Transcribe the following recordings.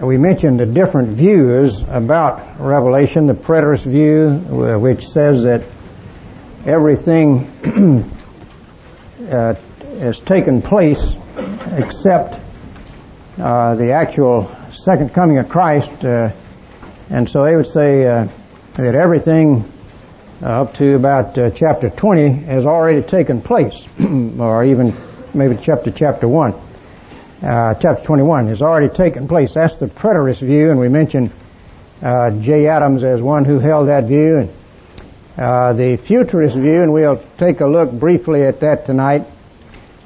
we mentioned the different views about Revelation, the preterist view, which says that everything uh, has taken place except uh, the actual second coming of Christ. Uh, and so they would say uh, that everything up to about uh, chapter 20 has already taken place, or even maybe chapter chapter 1. Uh, chapter 21 has already taken place. That's the preterist view, and we mentioned uh, Jay Adams as one who held that view, and uh, the futurist view, and we'll take a look briefly at that tonight.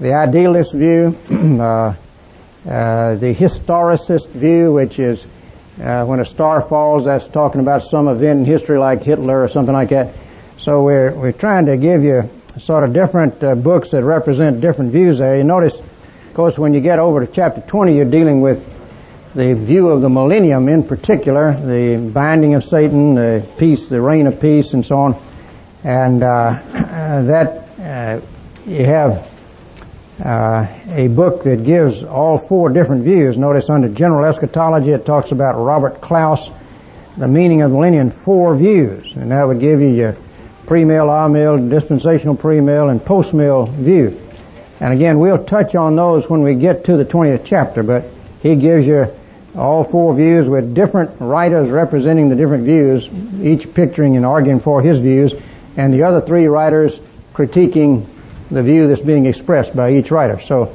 The idealist view, uh, the historicist view, which is uh, when a star falls, that's talking about some event in history like Hitler or something like that. So we're we're trying to give you sort of different uh, books that represent different views there. You notice, course, when you get over to chapter 20, you're dealing with the view of the millennium in particular, the binding of Satan, the peace, the reign of peace, and so on. And uh, that uh, you have uh, a book that gives all four different views. Notice under general eschatology, it talks about Robert Clouse, the meaning of the millennium, four views, and that would give you your pre-mill, amill, dispensational pre-mill, and post-mill view. And again, we'll touch on those when we get to the 20th chapter, but he gives you all four views with different writers representing the different views, each picturing and arguing for his views, and the other three writers critiquing the view that's being expressed by each writer. So,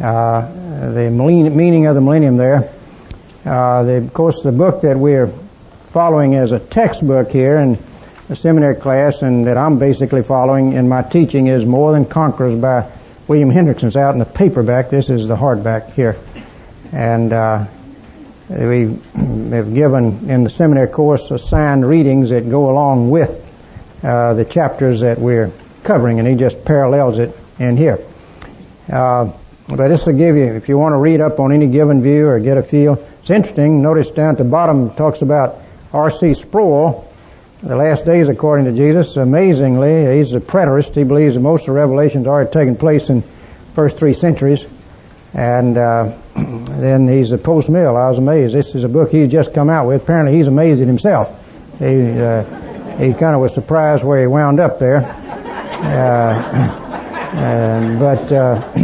uh, the meaning of the millennium there. Uh, the, of course, the book that we're following as a textbook here in a seminary class, and that I'm basically following in my teaching, is More Than Conquerors by William Hendriksen's out in the paperback. This is the hardback here, and uh, we have given in the seminary course assigned readings that go along with uh, the chapters that we're covering, and he just parallels it in here. Uh, but this will give you, if you want to read up on any given view or get a feel, it's interesting. Notice down at the bottom talks about R.C. Sproul, the last days according to Jesus. Amazingly, he's a preterist. He believes that most of the revelations already taken place in first three centuries. And uh, then he's a post-mill. I was amazed. This is a book he's just come out with. Apparently he's amazed at himself. He, uh, he kind of was surprised where he wound up there. Uh, but uh,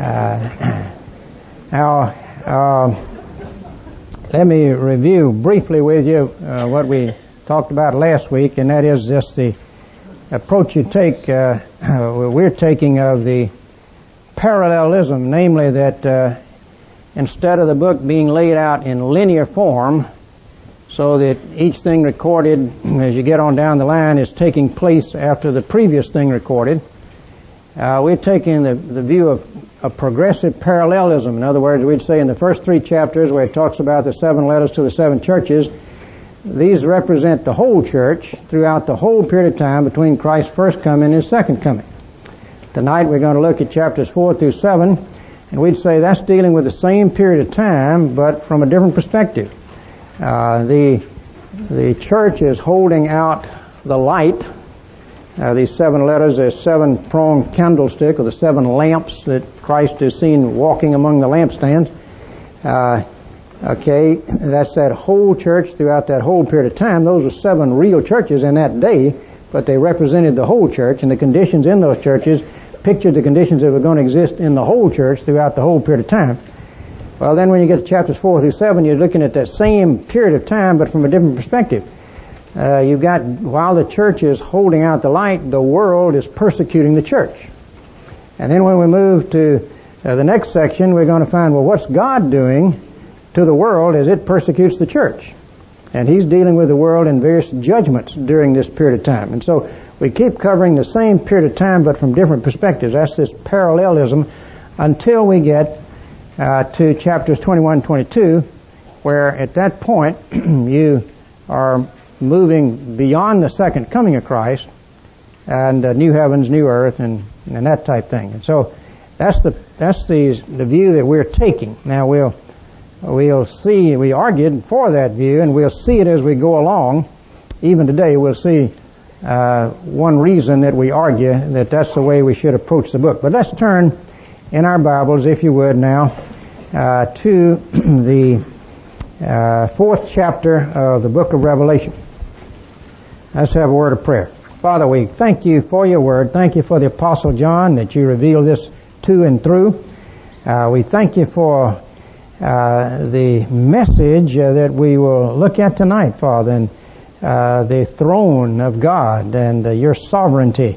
uh, now, um, let me review briefly with you uh, what we talked about last week, and that is just the approach you take, uh, we're taking of the parallelism, namely that uh, instead of the book being laid out in linear form, so that each thing recorded as you get on down the line is taking place after the previous thing recorded. Uh, we're taking the, the view of, of progressive parallelism. In other words, we'd say in the first three chapters where it talks about the seven letters to the seven churches, these represent the whole church throughout the whole period of time between Christ's first coming and his second coming. Tonight we're going to look at chapters four through seven, and we'd say that's dealing with the same period of time, but from a different perspective. Uh, the the church is holding out the light. Uh, these seven letters, a seven-pronged candlestick, or the seven lamps that Christ is seen walking among the lampstands. Uh, okay, that's that whole church throughout that whole period of time. Those were seven real churches in that day, but they represented the whole church, and the conditions in those churches pictured the conditions that were going to exist in the whole church throughout the whole period of time. Well, then when you get to chapters 4 through 7, you're looking at that same period of time, but from a different perspective. Uh, you've got, while the church is holding out the light, the world is persecuting the church. And then when we move to uh, the next section, we're going to find, well, what's God doing to the world as it persecutes the church? And He's dealing with the world in various judgments during this period of time. And so we keep covering the same period of time, but from different perspectives. That's this parallelism until we get uh, to chapters 21 and 22, where at that point you are moving beyond the second coming of Christ and uh, new heavens, new earth, and, and that type thing. And so that's the that's the the view that we're taking. Now we'll we'll see. We argued for that view, and we'll see it as we go along. Even today, we'll see uh, one reason that we argue that that's the way we should approach the book. But let's turn in our Bibles, if you would now, uh, to the uh, fourth chapter of the book of Revelation. Let's have a word of prayer. Father, we thank you for your word. Thank you for the Apostle John that you revealed this to and through. Uh, we thank you for uh, the message uh, that we will look at tonight, Father, and uh, the throne of God and uh, your sovereignty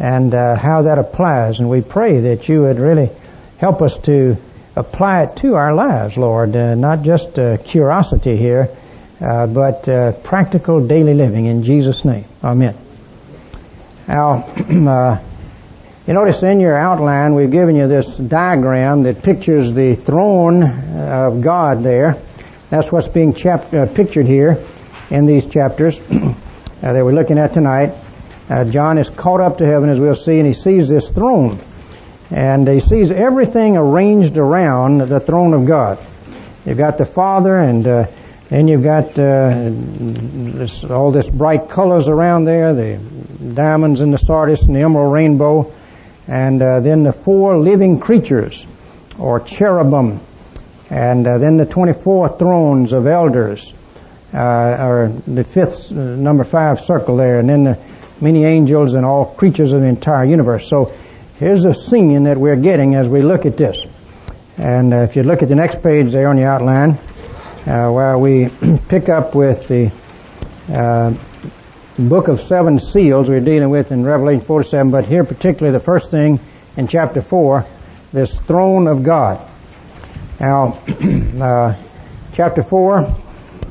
and uh, how that applies. And we pray that you would really help us to apply it to our lives, Lord, not just curiosity here, but practical daily living in Jesus' name. Amen. Now, you notice in your outline we've given you this diagram that pictures the throne of God there. That's what's being chap- uh, pictured here in these chapters uh, that we're looking at tonight. Uh, John is caught up to heaven, as we'll see, and he sees this throne. And he sees everything arranged around the throne of God. You've got the Father, and uh, then you've got uh, this, all this bright colors around there, the diamonds and the sardis and the emerald rainbow and uh, then the four living creatures, or cherubim, and uh, then the 24 thrones of elders, uh, or the fifth, uh, number five circle there, and then the many angels and all creatures of the entire universe. So here's the scene that we're getting as we look at this. And uh, if you look at the next page there on the outline, uh, where we pick up with the book of seven seals we're dealing with in Revelation 47, but here particularly the first thing in chapter 4, this throne of God. Now, uh, chapter 4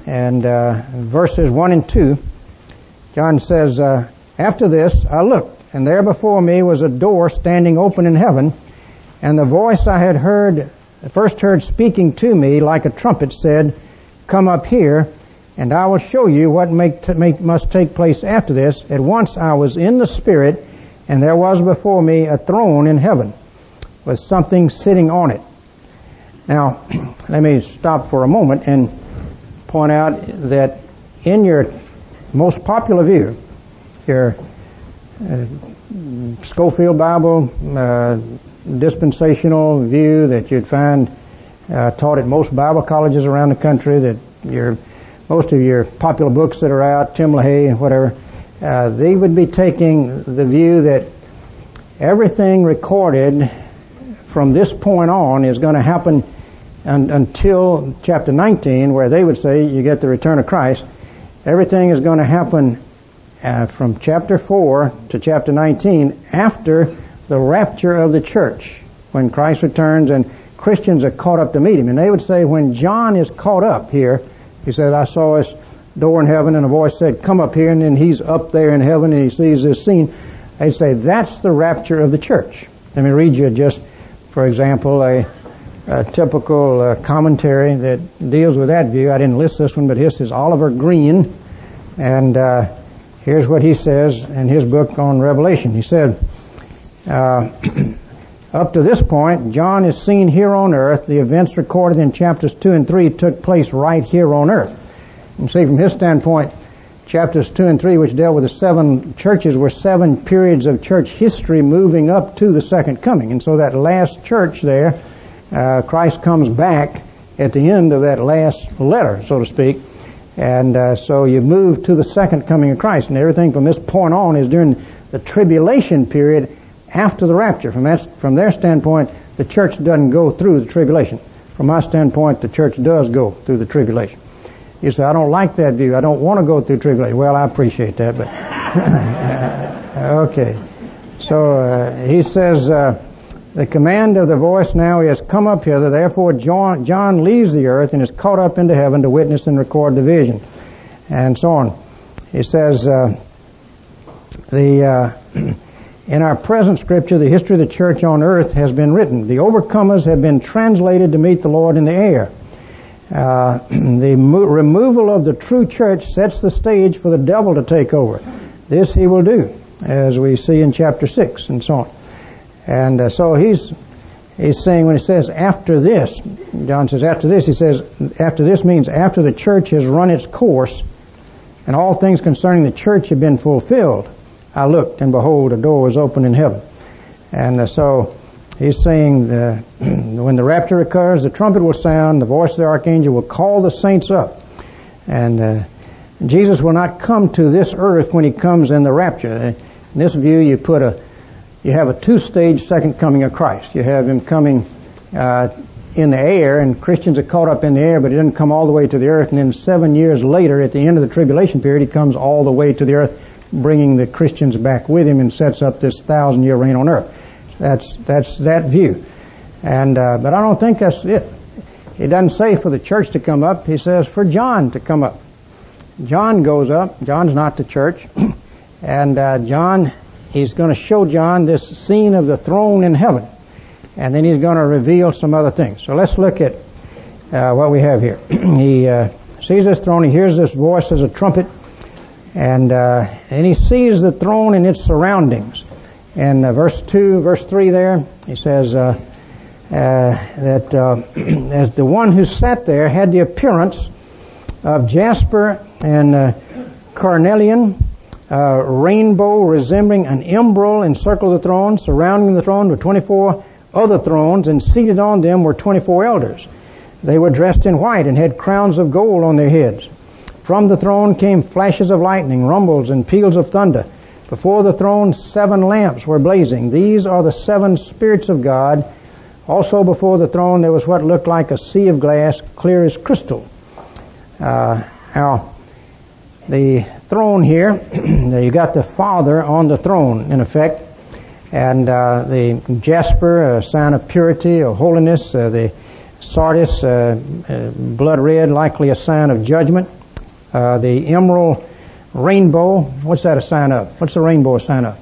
and uh, verses 1 and 2, John says, uh, After this I looked, and there before me was a door standing open in heaven, and the voice I had heard, first heard speaking to me like a trumpet said, Come up here, and I will show you what make, make, must take place after this. At once I was in the Spirit, and there was before me a throne in heaven, with something sitting on it. Now, let me stop for a moment and point out that in your most popular view, your uh, Scofield Bible uh, dispensational view that you'd find uh, taught at most Bible colleges around the country, that your most of your popular books that are out, Tim LaHaye and whatever, uh, they would be taking the view that everything recorded from this point on is going to happen un- until chapter 19, where they would say you get the return of Christ. Everything is going to happen uh, from chapter 4 to chapter 19 after the rapture of the church, when Christ returns and Christians are caught up to meet him. And they would say when John is caught up here, he said, I saw this door in heaven and a voice said, come up here and then he's up there in heaven and he sees this scene. They say that's the rapture of the church. Let me read you just, for example, a, a typical uh, commentary that deals with that view. I didn't list this one, but his is Oliver Greene. And uh, here's what he says in his book on Revelation. He said, uh, Up to this point, John is seen here on earth. The events recorded in chapters 2 and 3 took place right here on earth. You see from his standpoint, chapters 2 and 3, which dealt with the seven churches, were seven periods of church history moving up to the second coming. And so that last church there, uh, Christ comes back at the end of that last letter, so to speak. And uh, so you move to the second coming of Christ. And everything from this point on is during the tribulation period after the rapture. From, that, from their standpoint, the church doesn't go through the tribulation. From my standpoint, the church does go through the tribulation. You say, I don't like that view. I don't want to go through tribulation. Well, I appreciate that, but okay. So uh, he says, uh, the command of the voice now is, come up hither. Therefore, John, John leaves the earth and is caught up into heaven to witness and record the vision, and so on. He says, uh, the uh, in our present scripture, the history of the church on earth has been written. The overcomers have been translated to meet the Lord in the air. Uh, the mo- removal of the true church sets the stage for the devil to take over. This he will do, as we see in chapter 6 and so on. And uh, so he's, he's saying when he says after this, John says after this, he says after this means after the church has run its course and all things concerning the church have been fulfilled. I looked, and behold, a door was open in heaven. And uh, so he's saying the, when the rapture occurs, the trumpet will sound, the voice of the archangel will call the saints up. And uh, Jesus will not come to this earth when he comes in the rapture. In this view, you put a, you have a two-stage second coming of Christ. You have him coming uh, in the air, and Christians are caught up in the air, but he doesn't come all the way to the earth. And then seven years later, at the end of the tribulation period, he comes all the way to the earth, bringing the Christians back with him and sets up this thousand-year reign on earth. That's that's that view. And uh, but I don't think that's it. He doesn't say for the church to come up. He says for John to come up. John goes up. John's not the church, and uh, John, he's going to show John this scene of the throne in heaven and then he's going to reveal some other things. So let's look at uh, what we have here. he uh, sees this throne, he hears this voice as a trumpet, and uh, and he sees the throne and its surroundings. And uh, verse two, verse three, there he says uh, uh, that as the one who sat there had the appearance of jasper and carnelian. rainbow resembling an emerald encircled the throne, surrounding the throne with 24 other thrones, and seated on them were 24 elders. They were dressed in white and had crowns of gold on their heads. From the throne came flashes of lightning, rumbles, and peals of thunder. Before the throne, seven lamps were blazing. These are the seven spirits of God. Also before the throne, there was what looked like a sea of glass, clear as crystal. Uh, now, the throne here, you got the Father on the throne, in effect and uh, the jasper, a sign of purity or holiness, uh, the sardis, uh, uh, blood red, likely a sign of judgment, uh, the emerald rainbow, what's that a sign of? What's the rainbow a sign of?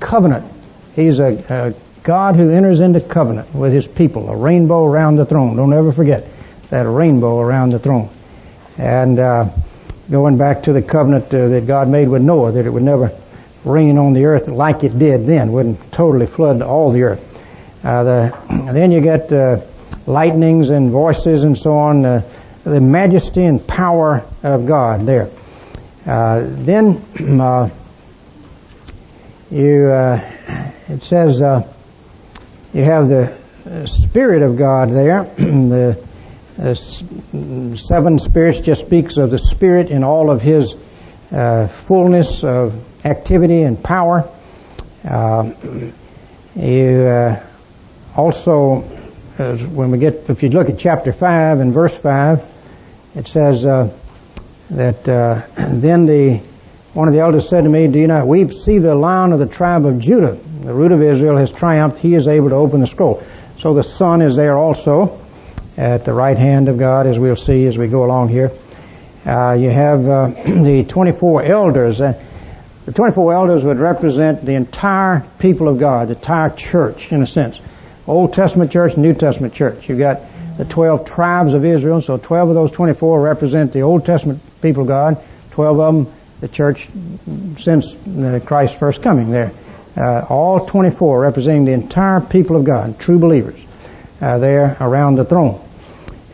Covenant. He's a, a God who enters into covenant with his people, a rainbow around the throne. Don't ever forget that rainbow around the throne. And uh, going back to the covenant that God made with Noah, that it would never rain on the earth like it did then, wouldn't totally flood all the earth. Uh, the, then you get uh, lightnings and voices and so on, uh, the majesty and power of God there. Uh, then uh, you, uh, it says you have the Spirit of God there. the seven spirits just speaks of the Spirit in all of His fullness of activity and power. Uh, you uh, also, when we get, if you look at chapter 5 and verse 5, it says uh, that uh, then the one of the elders said to me, Do you not weep? See the lion of the tribe of Judah, the root of Israel, has triumphed. He is able to open the scroll. So the Son is there also at the right hand of God, as we'll see as we go along here. Uh, you have uh, the 24 elders. Uh, the 24 elders would represent the entire people of God, the entire church, in a sense. Old Testament church, New Testament church. You've got the 12 tribes of Israel, so 12 of those 24 represent the Old Testament people of God, 12 of them the church since Christ's first coming there. Uh, all 24 representing the entire people of God, true believers, uh, there around the throne.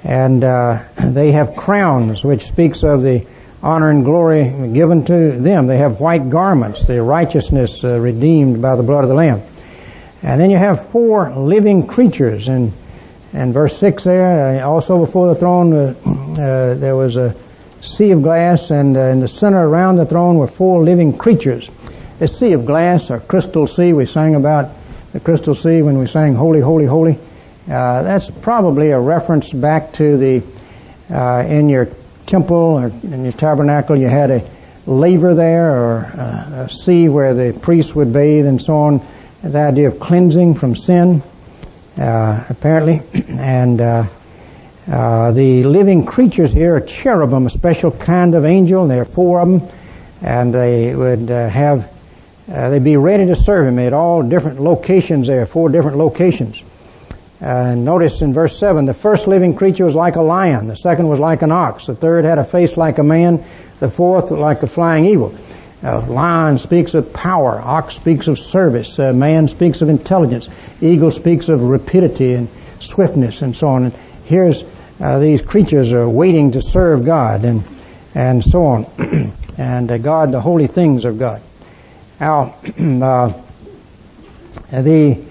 And uh, they have crowns, which speaks of the honor and glory given to them. They have white garments, their righteousness uh, redeemed by the blood of the Lamb. And then you have four living creatures. And, and verse 6 there, uh, also before the throne, uh, uh there was a sea of glass, and uh, in the center around the throne were four living creatures. This sea of glass, or crystal sea, we sang about the crystal sea when we sang Holy, Holy, Holy. Uh, that's probably a reference back to the, in your temple or in your tabernacle, you had a laver there or a, a sea where the priests would bathe and so on. The idea of cleansing from sin, uh, apparently. And uh, uh, the living creatures here are cherubim, a special kind of angel. And there are four of them, and they would uh, have uh, they'd be ready to serve him at all different locations there, four different locations. And notice in verse 7, the first living creature was like a lion, the second was like an ox, the third had a face like a man, the fourth like a flying eagle. Uh, lion speaks of power, ox speaks of service, uh, man speaks of intelligence, eagle speaks of rapidity and swiftness and so on. And here's uh, these creatures are waiting to serve God and and so on, and uh, God, the holy things of God. Now, uh, the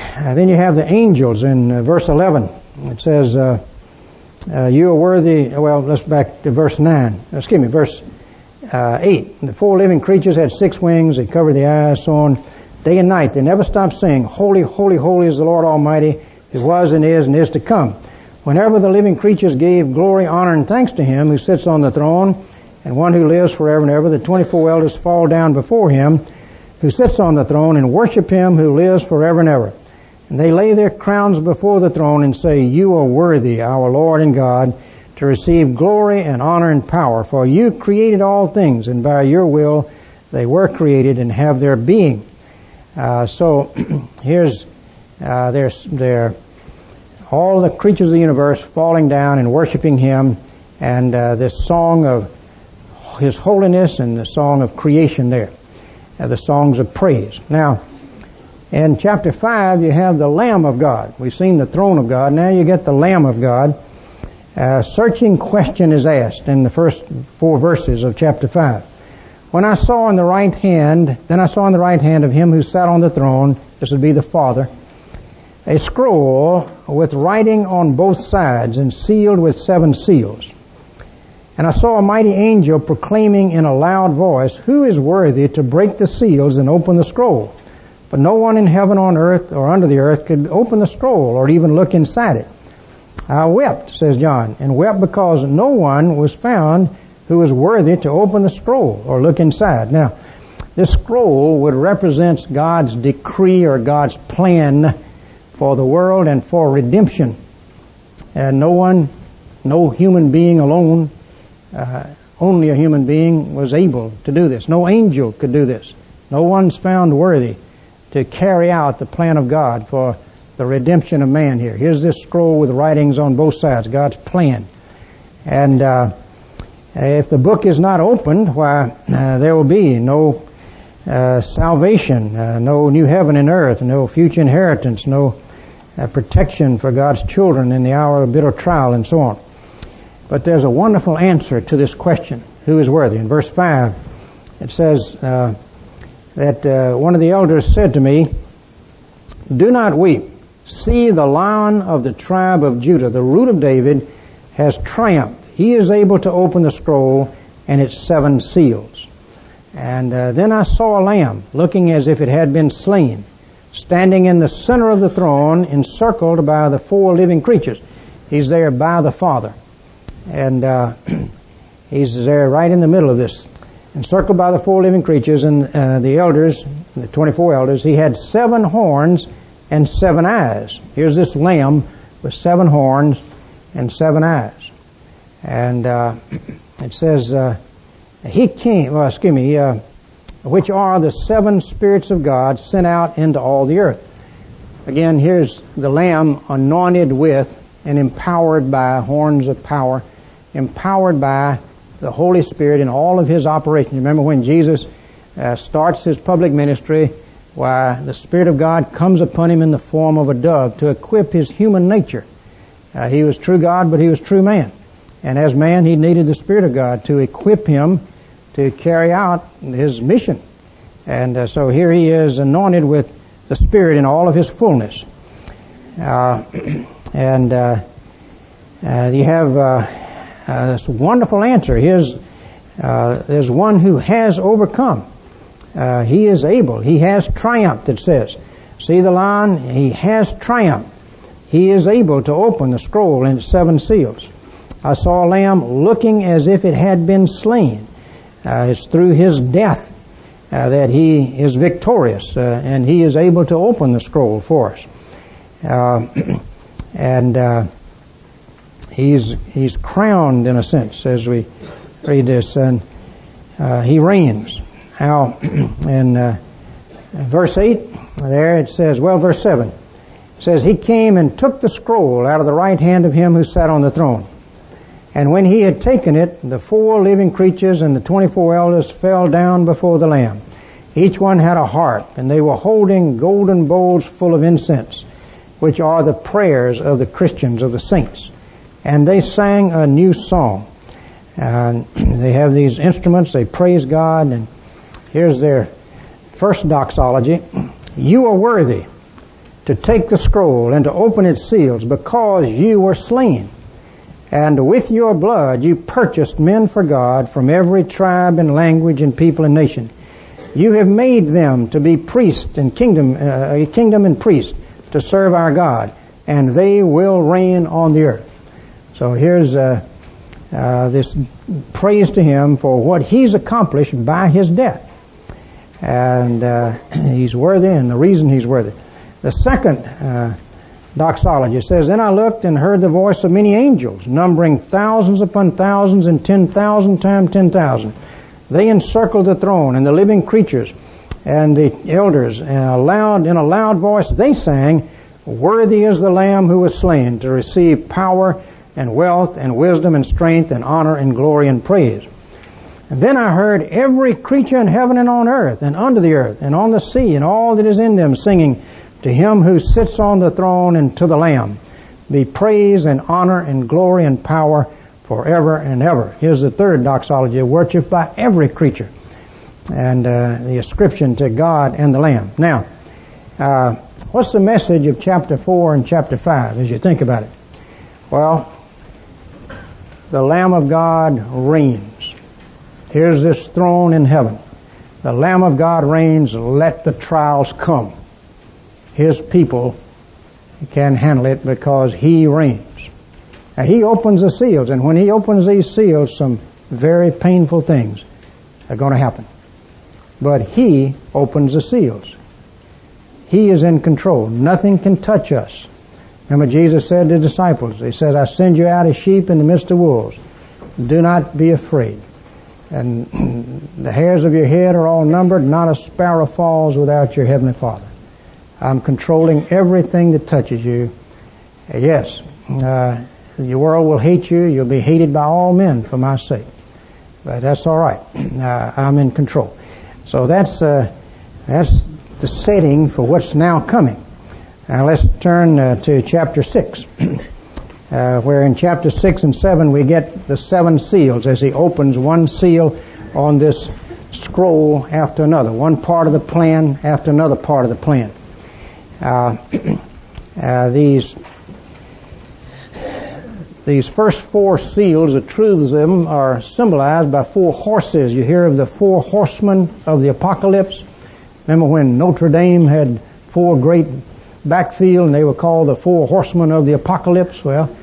uh, then you have the angels in uh, verse 11. It says, you are worthy, well, let's back to verse 9. Excuse me, verse uh, 8. The four living creatures had six wings. They covered the eyes, so on, day and night. They never stopped saying, Holy, holy, holy is the Lord Almighty, who was and is and is to come. Whenever the living creatures gave glory, honor, and thanks to him who sits on the throne and one who lives forever and ever, the 24 elders fall down before him who sits on the throne and worship him who lives forever and ever. And they lay their crowns before the throne and say, You are worthy, our Lord and God, to receive glory and honor and power, for you created all things, and by your will they were created and have their being. Uh, so here's uh, their, their, all the creatures of the universe falling down and worshiping Him, and uh, this song of His holiness and the song of creation there, uh, the songs of praise. Now, in chapter 5, you have the Lamb of God. We've seen the throne of God. Now you get the Lamb of God. A searching question is asked in the first four verses of chapter 5. When I saw in the right hand, then I saw in the right hand of him who sat on the throne, this would be the Father, a scroll with writing on both sides and sealed with seven seals. And I saw a mighty angel proclaiming in a loud voice, Who is worthy to break the seals and open the scroll? But no one in heaven, on earth, or under the earth could open the scroll or even look inside it. I wept, says John, and wept because no one was found who was worthy to open the scroll or look inside. Now, this scroll would represent God's decree or God's plan for the world and for redemption. And no one, no human being alone, uh, only a human being was able to do this. No angel could do this. No one's found worthy to carry out the plan of God for the redemption of man here. Here's this scroll with writings on both sides, God's plan. And uh, if the book is not opened, why, uh, there will be no uh, salvation, uh, no new heaven and earth, no future inheritance, no uh, protection for God's children in the hour of bitter trial, and so on. But there's a wonderful answer to this question who is worthy? In verse 5, it says, uh, that one of the elders said to me, Do not weep. See, the lion of the tribe of Judah, the root of David, has triumphed. He is able to open the scroll and its seven seals. And uh, then I saw a lamb, looking as if it had been slain, standing in the center of the throne, encircled by the four living creatures. He's there by the Father. And uh, he's there right in the middle of this encircled by the four living creatures and uh, the elders, the 24 elders, he had seven horns and seven eyes. Here's this lamb with seven horns and seven eyes. And uh, it says, uh, he came, well, excuse me, uh, which are the seven spirits of God sent out into all the earth. Again, here's the lamb anointed with and empowered by horns of power, empowered by the Holy Spirit in all of his operations. Remember when Jesus uh, starts his public ministry, why the Spirit of God comes upon him in the form of a dove to equip his human nature. Uh, he was true God, but he was true man. And as man, he needed the Spirit of God to equip him to carry out his mission. And uh, so here he is anointed with the Spirit in all of his fullness. Uh, and uh, uh, you have uh, this wonderful answer. Here's, uh, there's one who has overcome. Uh, he is able. He has triumphed, it says. See the line? He has triumphed. He is able to open the scroll and its seven seals. I saw a lamb looking as if it had been slain. Uh, it's through his death uh, that he is victorious, uh, and he is able to open the scroll for us. Uh, and uh, he's he's crowned in a sense as we read this, and uh, he reigns. Now, in uh, verse eight, there it says, well, verse seven it says, he came and took the scroll out of the right hand of him who sat on the throne. And when he had taken it, the four living creatures and the twenty-four elders fell down before the Lamb. Each one had a harp, and they were holding golden bowls full of incense, which are the prayers of the Christians, of the saints and they sang a new song. And they have these instruments, they praise God, and here's their first doxology. You are worthy, to take the scroll and to open its seals because you were slain. And with your blood you purchased men for God from every tribe and language and people and nation. You have made them to be priests and kingdom, uh, a kingdom and priests to serve our God, and they will reign on the earth. So here's uh, uh, this praise to him for what he's accomplished by his death. And uh, he's worthy, and the reason he's worthy. The second uh, doxology says, Then I looked and heard the voice of many angels, numbering thousands upon thousands and ten thousand times ten thousand. They encircled the throne and the living creatures and the elders, and a loud, in a loud voice they sang, Worthy is the Lamb who was slain to receive power and wealth and wisdom and strength and honor and glory and praise. And then I heard every creature in heaven and on earth and under the earth and on the sea and all that is in them singing, to him who sits on the throne and to the Lamb be praise and honor and glory and power forever and ever. Here's the third doxology, worship by every creature. And uh, the ascription to God and the Lamb. Now, uh, what's the message of chapter 4 and chapter 5 as you think about it? Well, the Lamb of God reigns. Here's this throne in heaven. The Lamb of God reigns, let the trials come his people can handle it because he reigns. Now, he opens the seals, and when he opens these seals, some very painful things are going to happen. But he opens the seals. He is in control. Nothing can touch us. Remember Jesus said to the disciples, He said, I send you out as sheep in the midst of wolves. Do not be afraid. And the hairs of your head are all numbered. Not a sparrow falls without your heavenly Father. I'm controlling everything that touches you. Yes, uh, the world will hate you. You'll be hated by all men for my sake. But that's all right. Uh, I'm in control. So that's uh, that's the setting for what's now coming. Now let's turn uh, to chapter six, uh, where in chapter six and seven we get the seven seals as he opens one seal on this scroll after another, one part of the plan after another part of the plan. Uh, uh, these these first four seals, the truths of them are symbolized by four horses. You hear of the four horsemen of the apocalypse. Remember when Notre Dame had four great backfield and they were called the four horsemen of the apocalypse? Well,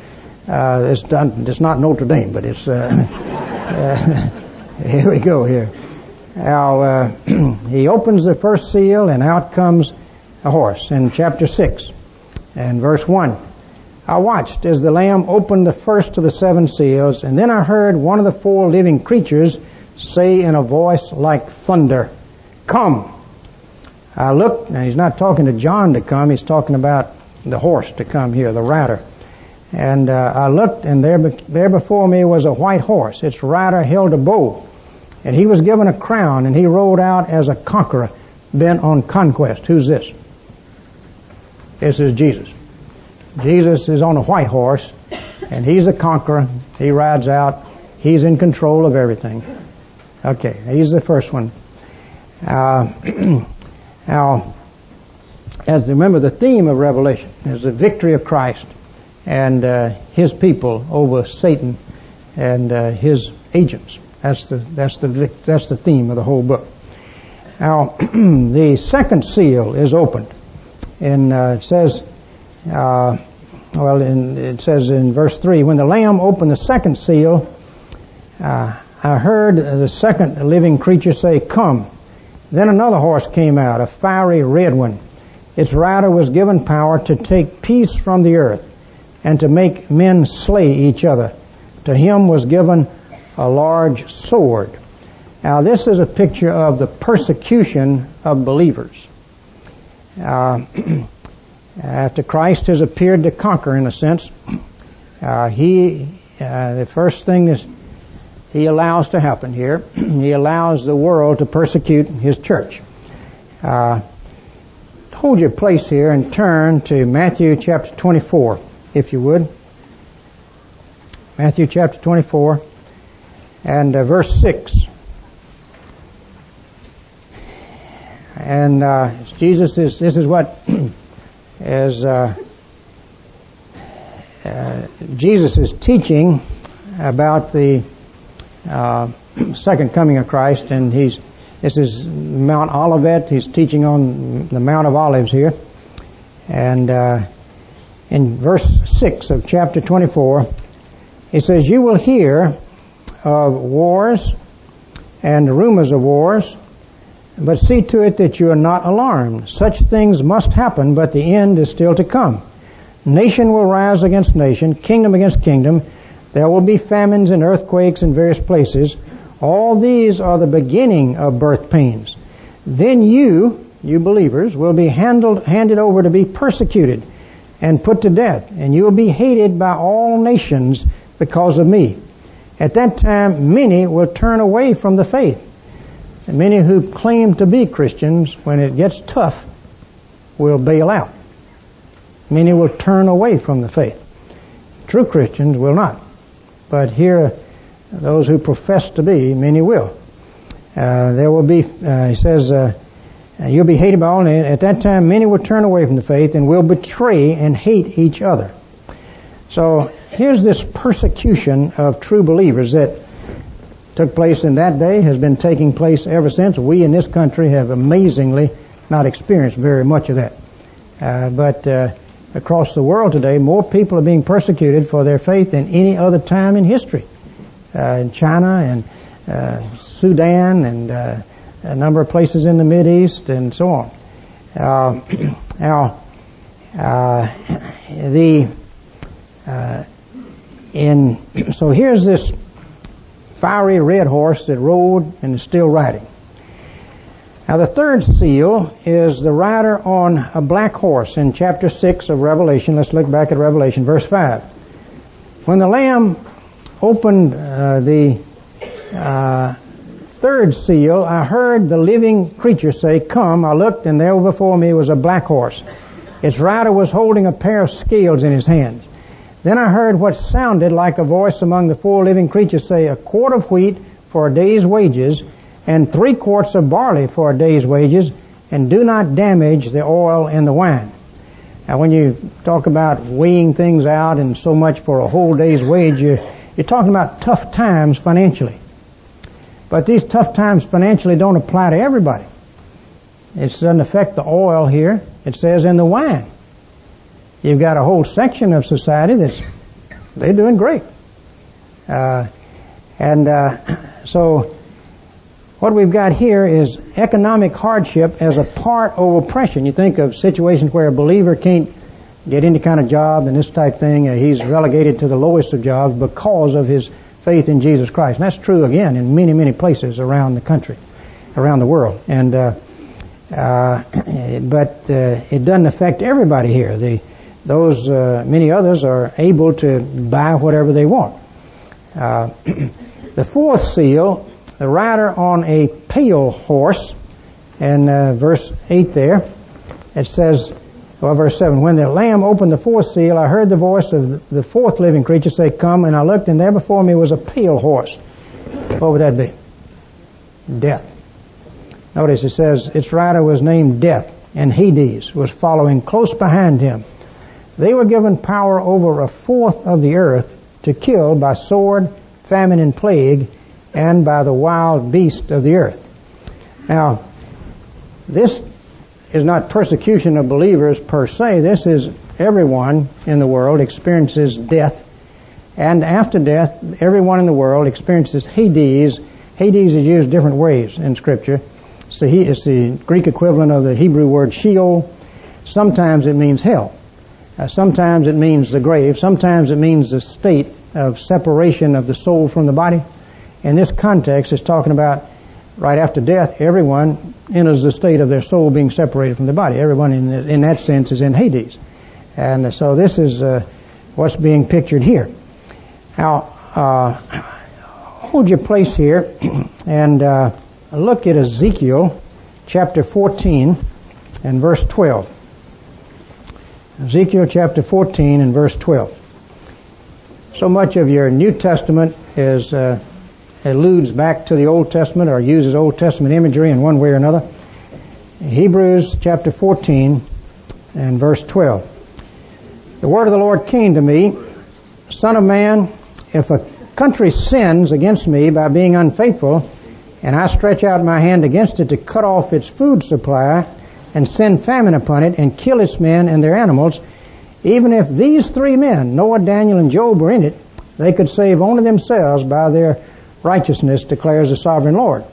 uh, it's, done, it's not Notre Dame, but it's, uh, uh, here we go here. Now, uh, he opens the first seal and out comes a horse in chapter 6 and verse 1. I watched as the Lamb opened the first of the seven seals, and then I heard one of the four living creatures say in a voice like thunder, Come! I looked, and he's not talking to John to come, he's talking about the horse to come here, the rider. And uh, I looked, and there, there before me was a white horse. Its rider held a bow, and he was given a crown, and he rode out as a conqueror, bent on conquest. Who's this? This is Jesus. Jesus is on a white horse, and he's a conqueror. He rides out. He's in control of everything. Okay, he's the first one. Uh, now, as remember, the theme of Revelation is the victory of Christ and uh, his people over Satan and uh, his agents. That's the that's the that's the theme of the whole book. Now, the second seal is opened and uh, it says, uh, well, in, it says in verse 3, when the Lamb opened the second seal, uh, I heard the second living creature say, Come. Then another horse came out, a fiery red one. Its rider was given power to take peace from the earth and to make men slay each other. To him was given a large sword. Now this is a picture of the persecution of believers. Uh, after Christ has appeared to conquer, in a sense, uh, he uh, the first thing is he allows to happen here. he allows the world to persecute his church. Uh, hold your place here and turn to Matthew chapter 24, if you would. Matthew chapter 24 and uh, verse 6. And uh, Jesus is, this is what as uh, uh, Jesus is teaching about the uh, second coming of Christ, and he's this is Mount Olivet. He's teaching on the Mount of Olives here, and uh, in verse six of chapter twenty-four, he says, "You will hear of wars and rumors of wars." But see to it that you are not alarmed. Such things must happen, but the end is still to come. Nation will rise against nation, kingdom against kingdom. There will be famines and earthquakes in various places. All these are the beginning of birth pains. Then you, you believers, will be handled, handed over to be persecuted and put to death, and you will be hated by all nations because of me. At that time, many will turn away from the faith and many who claim to be Christians, when it gets tough, will bail out. Many will turn away from the faith. True Christians will not. But here, those who profess to be, many will. Uh, there will be, uh, he says, uh, you'll be hated by all. men. At that time, many will turn away from the faith and will betray and hate each other. So here's this persecution of true believers that took place in that day has been taking place ever since. We in this country have amazingly not experienced very much of that. Uh, but uh, across the world today, more people are being persecuted for their faith than any other time in history. Uh, in China and uh, Sudan and uh, a number of places in the Mid East and so on. Uh, now, the in so here's this fiery red horse that rode and is still riding. Now the third seal is the rider on a black horse in chapter 6 of Revelation. Let's look back at Revelation, verse 5. When the Lamb opened uh, the uh, third seal, I heard the living creature say, Come. I looked, and there before me was a black horse. Its rider was holding a pair of scales in his hands. Then I heard what sounded like a voice among the four living creatures say, a quart of wheat for a day's wages, and three quarts of barley for a day's wages, and do not damage the oil and the wine. Now when you talk about weighing things out and so much for a whole day's wage, you're, you're talking about tough times financially. But these tough times financially don't apply to everybody. It doesn't affect the oil here. It says in the wine. You've got a whole section of society that's they're doing great, uh, and uh, so what we've got here is economic hardship as a part of oppression. You think of situations where a believer can't get any kind of job and this type thing. Uh, he's relegated to the lowest of jobs because of his faith in Jesus Christ. And that's true again in many, many places around the country, around the world. And uh, uh, but uh, it doesn't affect everybody here. The those uh, many others are able to buy whatever they want. Uh, the fourth seal, the rider on a pale horse, and uh, verse eight there, it says, well, verse seven, when the Lamb opened the fourth seal, I heard the voice of the fourth living creature say, "Come!" And I looked, and there before me was a pale horse. What would that be? Death. Notice it says its rider was named Death, and Hades was following close behind him. They were given power over a fourth of the earth to kill by sword, famine, and plague, and by the wild beast of the earth. Now, this is not persecution of believers per se. This is everyone in the world experiences death. And after death, everyone in the world experiences Hades. Hades is used different ways in Scripture. So it's the Greek equivalent of the Hebrew word Sheol. Sometimes it means hell. Uh, sometimes it means the grave. Sometimes it means the state of separation of the soul from the body. In this context, it's talking about right after death, everyone enters the state of their soul being separated from the body. Everyone in, in that sense is in Hades. And so this is uh, what's being pictured here. Now, uh, hold your place here and uh, look at Ezekiel chapter 14 and verse 12. Ezekiel chapter 14 and verse 12. So much of your New Testament is uh, alludes back to the Old Testament or uses Old Testament imagery in one way or another. Hebrews chapter 14 and verse 12. The word of the Lord came to me, Son of man, if a country sins against me by being unfaithful, and I stretch out my hand against it to cut off its food supply, and send famine upon it, and kill its men and their animals, even if these three men, Noah, Daniel, and Job, were in it, they could save only themselves by their righteousness, declares the sovereign Lord.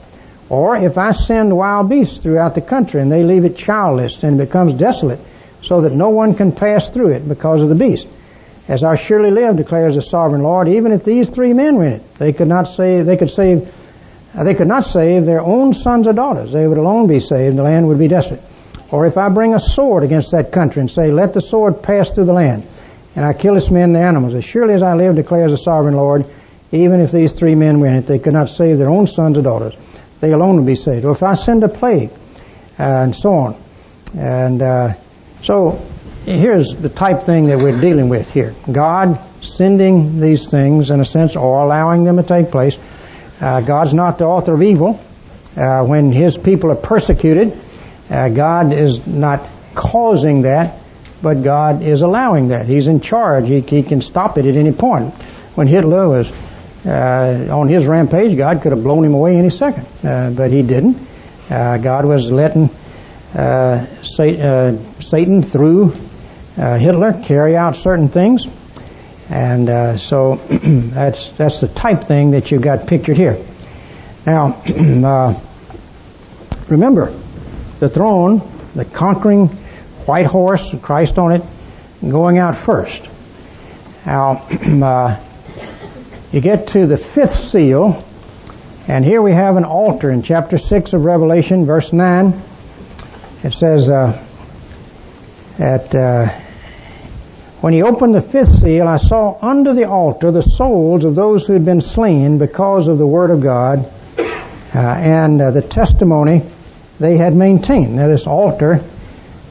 Or if I send wild beasts throughout the country and they leave it childless and becomes desolate, so that no one can pass through it because of the beast. As I surely live, declares the sovereign Lord, even if these three men were in it, they could not save, they could save, uh, they could not save their own sons or daughters. They would alone be saved, the land would be desolate. Or if I bring a sword against that country and say, let the sword pass through the land, and I kill its men and the animals, as surely as I live, declares the sovereign Lord, even if these three men it, they could not save their own sons or daughters. They alone would be saved. Or if I send a plague, uh, and so on. And uh, so here's the type thing that we're dealing with here. God sending these things, in a sense, or allowing them to take place. Uh, God's not the author of evil. Uh, when His people are persecuted, uh, God is not causing that, but God is allowing that. He's in charge. He, he can stop it at any point. When Hitler was uh, on his rampage, God could have blown him away any second, uh, but He didn't. Uh, God was letting uh, Satan through Hitler carry out certain things, and so that's that's the type thing that you've got pictured here. Now, remember, the throne, the conquering white horse, Christ on it, going out first. Now, uh, you get to the fifth seal, and here we have an altar in chapter 6 of Revelation, verse 9. It says, uh, at, uh, when he opened the fifth seal, I saw under the altar the souls of those who had been slain because of the word of God uh, and uh, the testimony they had maintained. Now, this altar,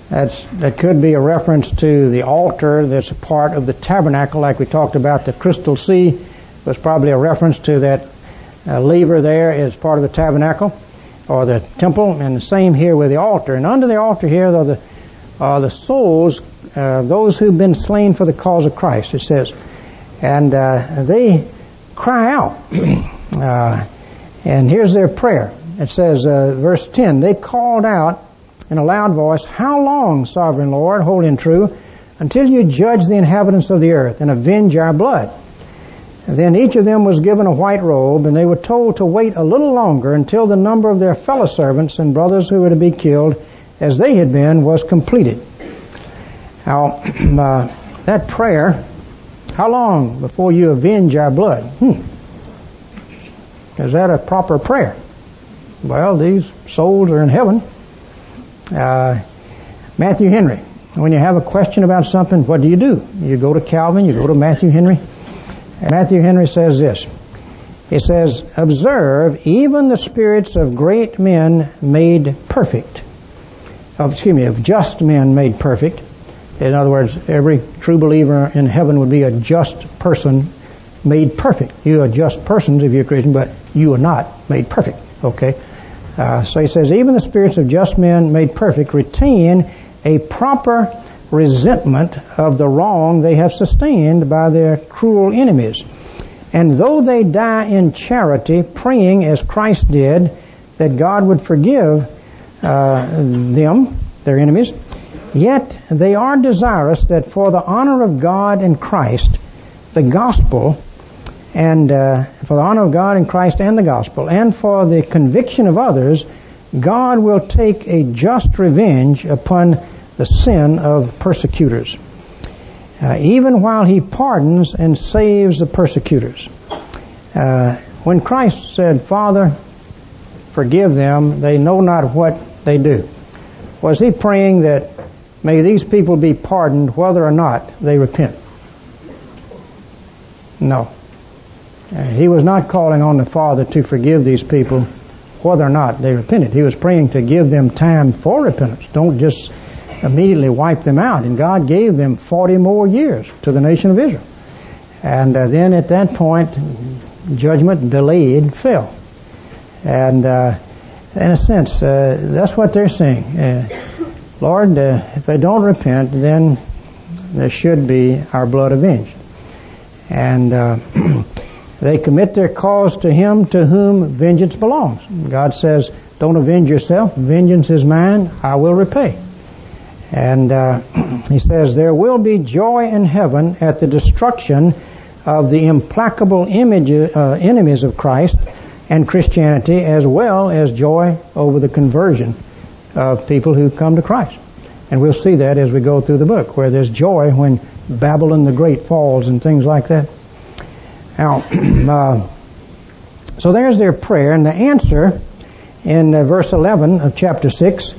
that's, that could be a reference to the altar that's a part of the tabernacle, like we talked about. The crystal sea was probably a reference to that uh, there as part of the tabernacle or the temple, and the same here with the altar. And under the altar here are the, the souls, uh, those who've been slain for the cause of Christ, it says. And uh, they cry out. Uh, and here's their prayer. It says, uh, verse 10, they called out in a loud voice, How long, sovereign Lord, holy and true, until you judge the inhabitants of the earth and avenge our blood? And then each of them was given a white robe, and they were told to wait a little longer until the number of their fellow servants and brothers who were to be killed, as they had been, was completed. Now, uh, that prayer, how long before you avenge our blood? Hmm. Is that a proper prayer? Well, these souls are in heaven. Uh, Matthew Henry. When you have a question about something, what do you do? You go to Calvin, you go to Matthew Henry. Matthew Henry says this. He says, observe even the spirits of great men made perfect. Of, excuse me, of just men made perfect. In other words, every true believer in heaven would be a just person made perfect. You are just persons if you're Christian, but you are not made perfect. Okay? Uh, so he says, even the spirits of just men made perfect retain a proper resentment of the wrong they have sustained by their cruel enemies. And though they die in charity, praying as Christ did, that God would forgive uh, them, their enemies, yet they are desirous that for the honor of God and Christ, the gospel and uh, for the honor of God and Christ and the gospel, and for the conviction of others, God will take a just revenge upon the sin of persecutors, uh, even while He pardons and saves the persecutors. Uh, when Christ said, "Father, forgive them; they know not what they do," was He praying that may these people be pardoned whether or not they repent? No. Uh, he was not calling on the Father to forgive these people whether or not they repented. He was praying to give them time for repentance. Don't just immediately wiped them out. And God gave them 40 more years to the nation of Israel. And uh, then at that point, judgment delayed fell. And uh, in a sense, uh, that's what they're saying. Uh, Lord, uh, if they don't repent, then there should be our blood avenged. And uh, they commit their cause to him to whom vengeance belongs. God says, don't avenge yourself. Vengeance is mine. I will repay. And uh, he says, there will be joy in heaven at the destruction of the implacable image, uh, enemies of Christ and Christianity, as well as joy over the conversion of people who come to Christ. And we'll see that as we go through the book, where there's joy when Babylon the Great falls and things like that. Now, uh, so there's their prayer, and the answer in uh, verse 11 of chapter 6,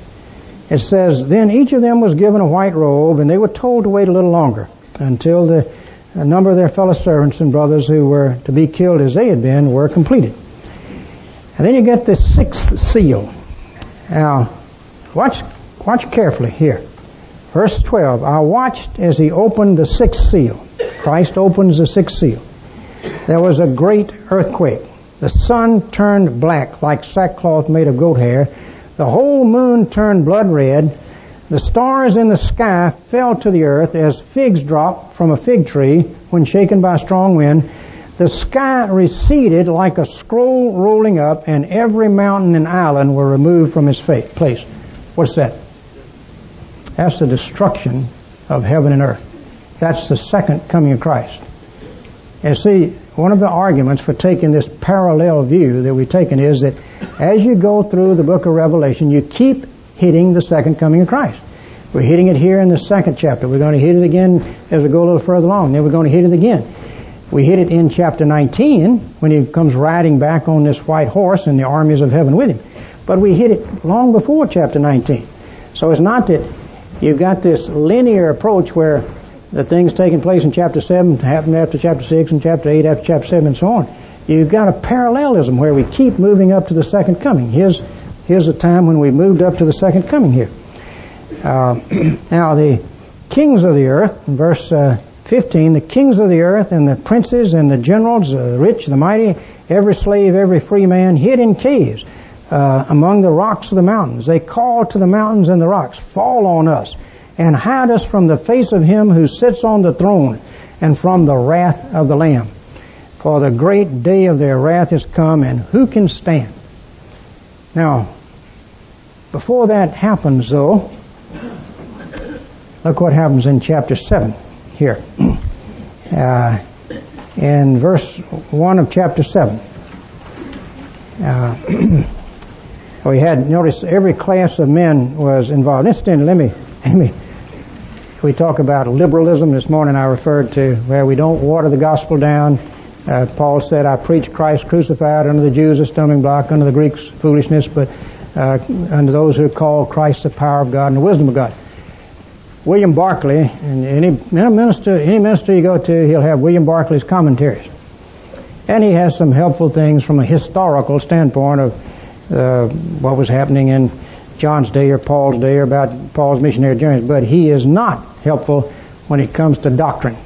it says, Then each of them was given a white robe, and they were told to wait a little longer until the number of their fellow servants and brothers who were to be killed as they had been were completed. And then you get the sixth seal. Now, watch, watch carefully here. Verse 12, I watched as he opened the sixth seal. Christ opens the sixth seal. There was a great earthquake. The sun turned black like sackcloth made of goat hair. The whole moon turned blood red. The stars in the sky fell to the earth as figs drop from a fig tree when shaken by a strong wind. The sky receded like a scroll rolling up, and every mountain and island were removed from its place. What's that? That's the destruction of heaven and earth. That's the second coming of Christ. And see, one of the arguments for taking this parallel view that we've taken is that as you go through the book of Revelation, you keep hitting the second coming of Christ. We're hitting it here in the second chapter. We're going to hit it again as we go a little further along. Then we're going to hit it again. We hit it in chapter 19 when he comes riding back on this white horse and the armies of heaven with him. But we hit it long before chapter 19. So it's not that you've got this linear approach where the things taking place in chapter 7 happen after chapter 6 and chapter 8 after chapter 7 and so on. You've got a parallelism where we keep moving up to the second coming. Here's, here's a time when we moved up to the second coming here. Uh, now the kings of the earth, in verse uh, 15, the kings of the earth and the princes and the generals, uh, the rich, the mighty, every slave, every free man hid in caves uh, among the rocks of the mountains. They called to the mountains and the rocks, fall on us and hide us from the face of him who sits on the throne and from the wrath of the Lamb. For the great day of their wrath is come and who can stand? Now, before that happens though, look what happens in chapter 7 here. Uh, in verse 1 of chapter 7. Uh, we had, notice, every class of men was involved. Incidentally, let me, let me, we talk about liberalism. This morning I referred to where we don't water the gospel down. Uh, Paul said, I preach Christ crucified under the Jews a stumbling block, under the Greeks foolishness, but uh, unto those who call Christ the power of God and the wisdom of God. William Barclay, and any minister, any minister you go to, he'll have William Barclay's commentaries. And he has some helpful things from a historical standpoint of uh, what was happening in John's day or Paul's day or about Paul's missionary journeys. But he is not helpful when it comes to doctrine.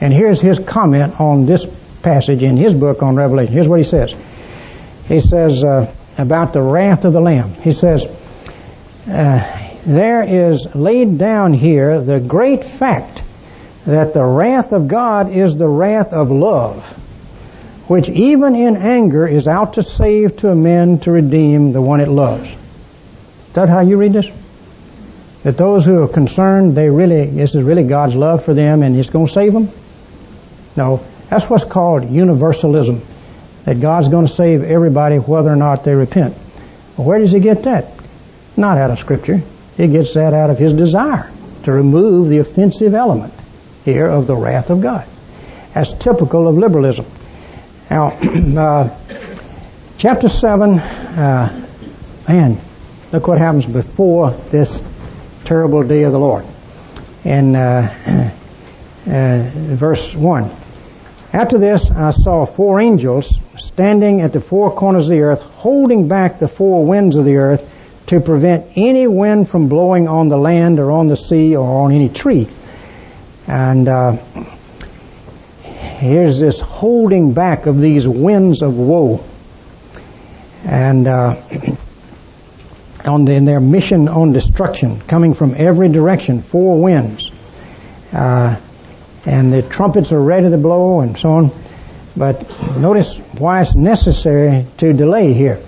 And here's his comment on this passage in his book on Revelation. Here's what he says. He says uh, about the wrath of the Lamb. He says, uh, there is laid down here the great fact that the wrath of God is the wrath of love, which even in anger is out to save, to amend, to redeem the one it loves. Is that how you read this? That those who are concerned, they really, this is really God's love for them and He's going to save them? No. That's what's called universalism. That God's going to save everybody whether or not they repent. Well, where does He get that? Not out of Scripture. He gets that out of his desire to remove the offensive element here of the wrath of God. That's typical of liberalism. Now, uh, chapter 7, uh, man, look what happens before this terrible day of the Lord. In uh, uh verse 1. After this, I saw four angels standing at the four corners of the earth, holding back the four winds of the earth to prevent any wind from blowing on the land or on the sea or on any tree. And uh, here's this holding back of these winds of woe. And uh, on the, in their mission on destruction, coming from every direction, four winds. Uh, and the trumpets are ready to blow and so on. But notice why it's necessary to delay here.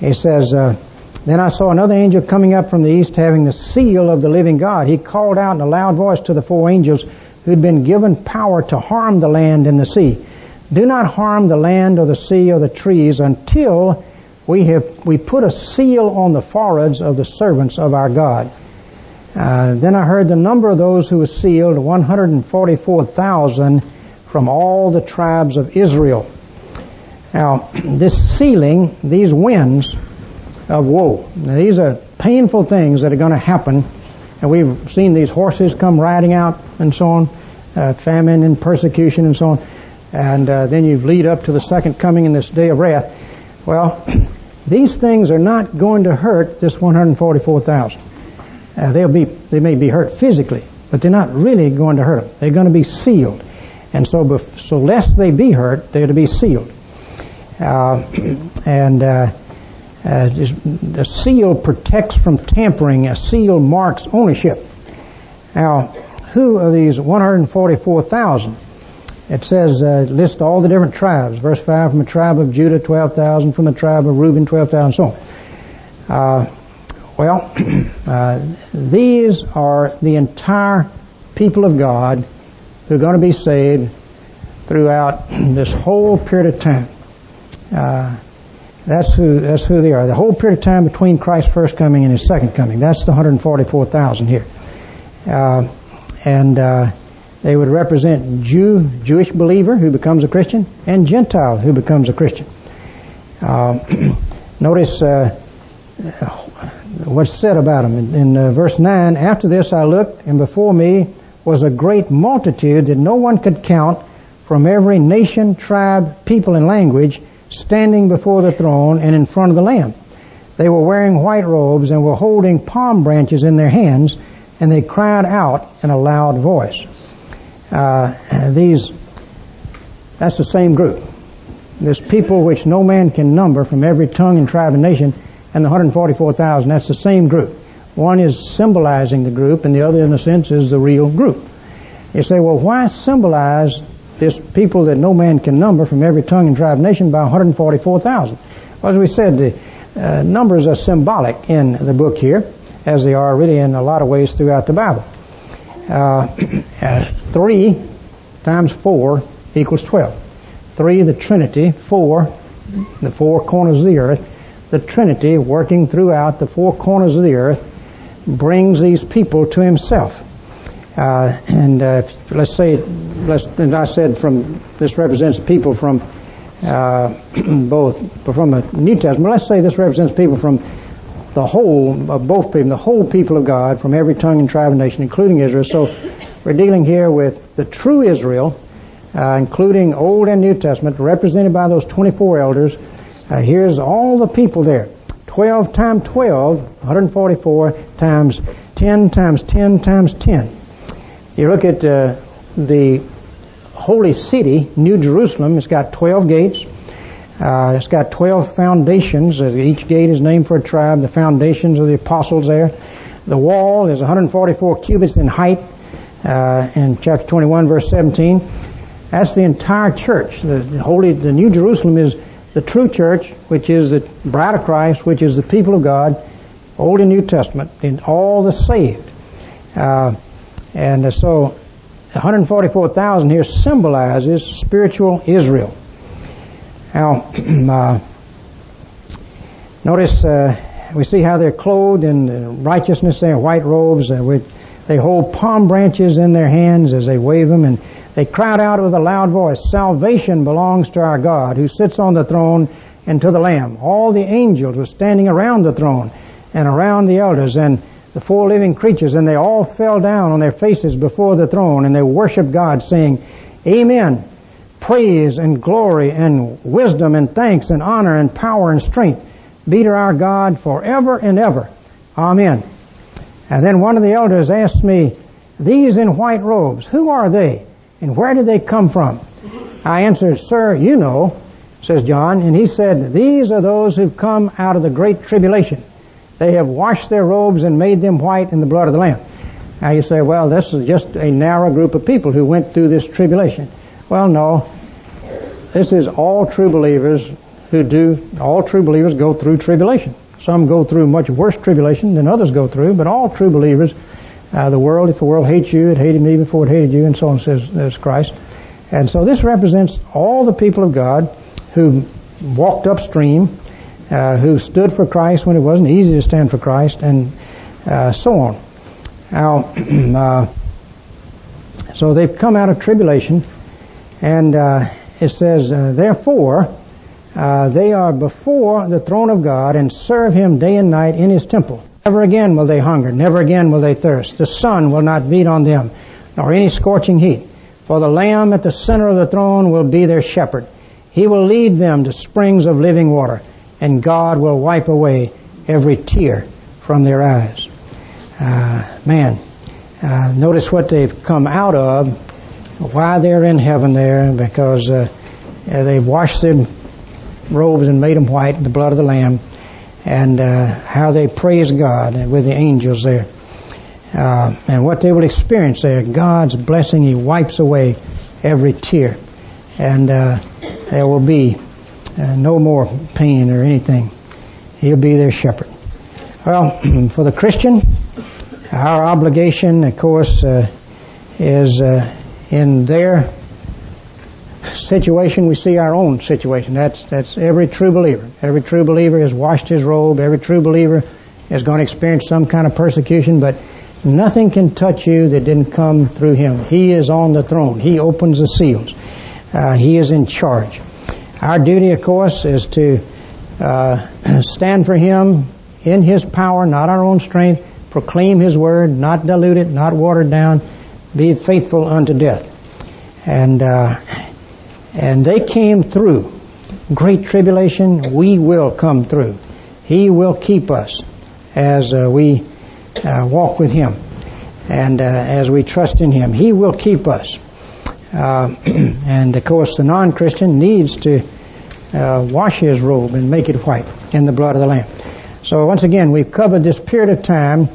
He says, uh, Then I saw another angel coming up from the east having the seal of the living God. He called out in a loud voice to the four angels who'd been given power to harm the land and the sea. Do not harm the land or the sea or the trees until we have we put a seal on the foreheads of the servants of our God. Uh, then I heard the number of those who were sealed, 144,000 from all the tribes of Israel. Now, this sealing, these winds of woe, these are painful things that are going to happen. And we've seen these horses come riding out and so on, uh, famine and persecution and so on. And uh, then you lead up to the second coming in this day of wrath. Well, these things are not going to hurt this 144,000. Uh, they'll be, they may be hurt physically, but they're not really going to hurt them. They're going to be sealed. And so, so lest they be hurt, they're to be sealed. Uh, and uh, uh, seal protects from tampering. A seal marks ownership. Now, who are these 144,000? It says, uh, list all the different tribes. Verse 5, from the tribe of Judah, 12,000. From the tribe of Reuben, 12,000, so on. Uh, well, uh, these are the entire people of God who are going to be saved throughout this whole period of time. Uh, that's who that's who they are. The whole period of time between Christ's first coming and his second coming. That's the 144,000 here, uh, and uh, they would represent Jew Jewish believer who becomes a Christian and Gentile who becomes a Christian. Uh, notice uh, what's said about him. In, in uh, verse 9, after this I looked, and before me was a great multitude that no one could count from every nation, tribe, people, and language standing before the throne and in front of the Lamb. They were wearing white robes and were holding palm branches in their hands, and they cried out in a loud voice. Uh, these, that's the same group. There's people which no man can number from every tongue and tribe and nation and the 144,000, that's the same group. One is symbolizing the group, and the other, in a sense, is the real group. You say, well, why symbolize this people that no man can number from every tongue and tribe and nation by 144,000? Well, as we said, the uh, numbers are symbolic in the book here, as they are really in a lot of ways throughout the Bible. Uh, uh, three times four equals 12. Three, the Trinity. Four, the four corners of the earth the Trinity working throughout the four corners of the earth brings these people to Himself. Uh, and uh, let's say, let's, and I said from this represents people from uh, both from the New Testament. Let's say this represents people from the whole of both people, the whole people of God from every tongue and tribe and nation, including Israel. So we're dealing here with the true Israel, uh, including Old and New Testament, represented by those 24 elders uh, here's all the people there. 12 times 12, 144 times 10 times 10 times 10. You look at uh, the holy city, New Jerusalem, it's got 12 gates. Uh, it's got 12 foundations. Uh, each gate is named for a tribe. The foundations of the apostles there. The wall is 144 cubits in height. Uh, in chapter 21, verse 17. That's the entire church. The holy, the New Jerusalem is the true church, which is the bride of Christ, which is the people of God, Old and New Testament, in all the saved. Uh, and so 144,000 here symbolizes spiritual Israel. Now, uh, notice uh, we see how they're clothed in righteousness, their white robes. Uh, they hold palm branches in their hands as they wave them, and they cried out with a loud voice, Salvation belongs to our God who sits on the throne and to the Lamb. All the angels were standing around the throne and around the elders and the four living creatures, and they all fell down on their faces before the throne and they worshiped God, saying, Amen. Praise and glory and wisdom and thanks and honor and power and strength be to our God forever and ever. Amen. And then one of the elders asked me, These in white robes, who are they? And where did they come from? I answered, Sir, you know, says John. And he said, These are those who've come out of the great tribulation. They have washed their robes and made them white in the blood of the Lamb. Now you say, well, this is just a narrow group of people who went through this tribulation. Well, no. This is all true believers who do, all true believers go through tribulation. Some go through much worse tribulation than others go through, but all true believers, uh, the world, if the world hates you, it hated me before it hated you, and so on says, says Christ. And so this represents all the people of God who walked upstream, uh, who stood for Christ when it wasn't easy to stand for Christ, and uh, so on. Now, uh, so they've come out of tribulation, and uh, it says, uh, therefore, uh, they are before the throne of God and serve Him day and night in His temple. Never again will they hunger, never again will they thirst. The sun will not beat on them, nor any scorching heat. For the Lamb at the center of the throne will be their shepherd. He will lead them to springs of living water, and God will wipe away every tear from their eyes. Uh, man, uh, notice what they've come out of, why they're in heaven there, because uh, they've washed their robes and made them white in the blood of the Lamb, and uh, how they praise God with the angels there. Uh, and what they will experience there, God's blessing, He wipes away every tear. And uh, there will be uh, no more pain or anything. He'll be their shepherd. Well, for the Christian, our obligation, of course, uh, is uh, in their situation, we see our own situation. That's, that's every true believer. Every true believer has washed his robe. Every true believer is going to experience some kind of persecution, but Nothing can touch you that didn't come through Him. He is on the throne. He opens the seals. Uh, he is in charge. Our duty, of course, is to uh, stand for Him in His power, not our own strength. Proclaim His word, not dilute it, not watered down. Be faithful unto death. And uh, and they came through great tribulation. We will come through. He will keep us as uh, we uh, walk with Him. And uh, as we trust in Him, He will keep us. Uh, and of course, the non-Christian needs to uh, wash his robe and make it white in the blood of the Lamb. So once again, we've covered this period of time.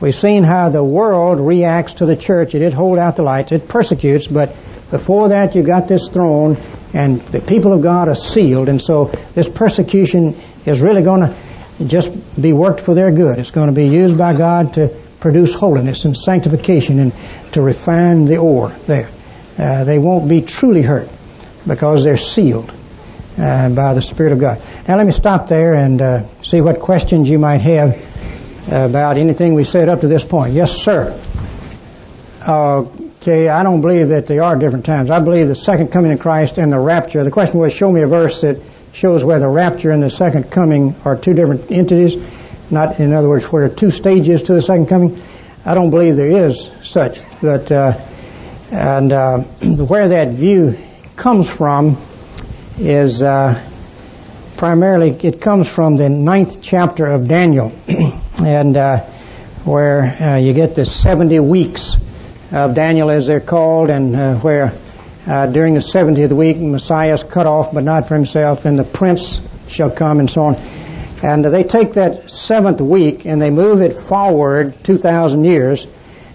We've seen how the world reacts to the church. It did hold out the lights. It persecutes, but before that, you got this throne, and the people of God are sealed. And so this persecution is really going to just be worked for their good. It's going to be used by God to produce holiness and sanctification and to refine the ore there. Uh, they won't be truly hurt because they're sealed uh, by the Spirit of God. Now let me stop there and uh, see what questions you might have about anything we said up to this point. Yes, sir. Okay, I don't believe that they are different times. I believe the second coming of Christ and the rapture. The question was, show me a verse that shows where the rapture and the second coming are two different entities. Not, in other words, where two stages to the second coming. I don't believe there is such. But uh, and uh, where that view comes from is uh, primarily it comes from the ninth chapter of Daniel, and uh, where uh, you get the seventy weeks of Daniel, as they're called, and uh, where uh, during the 70th week, Messiah is cut off, but not for himself, and the prince shall come, and so on. And they take that seventh week and they move it forward 2,000 years,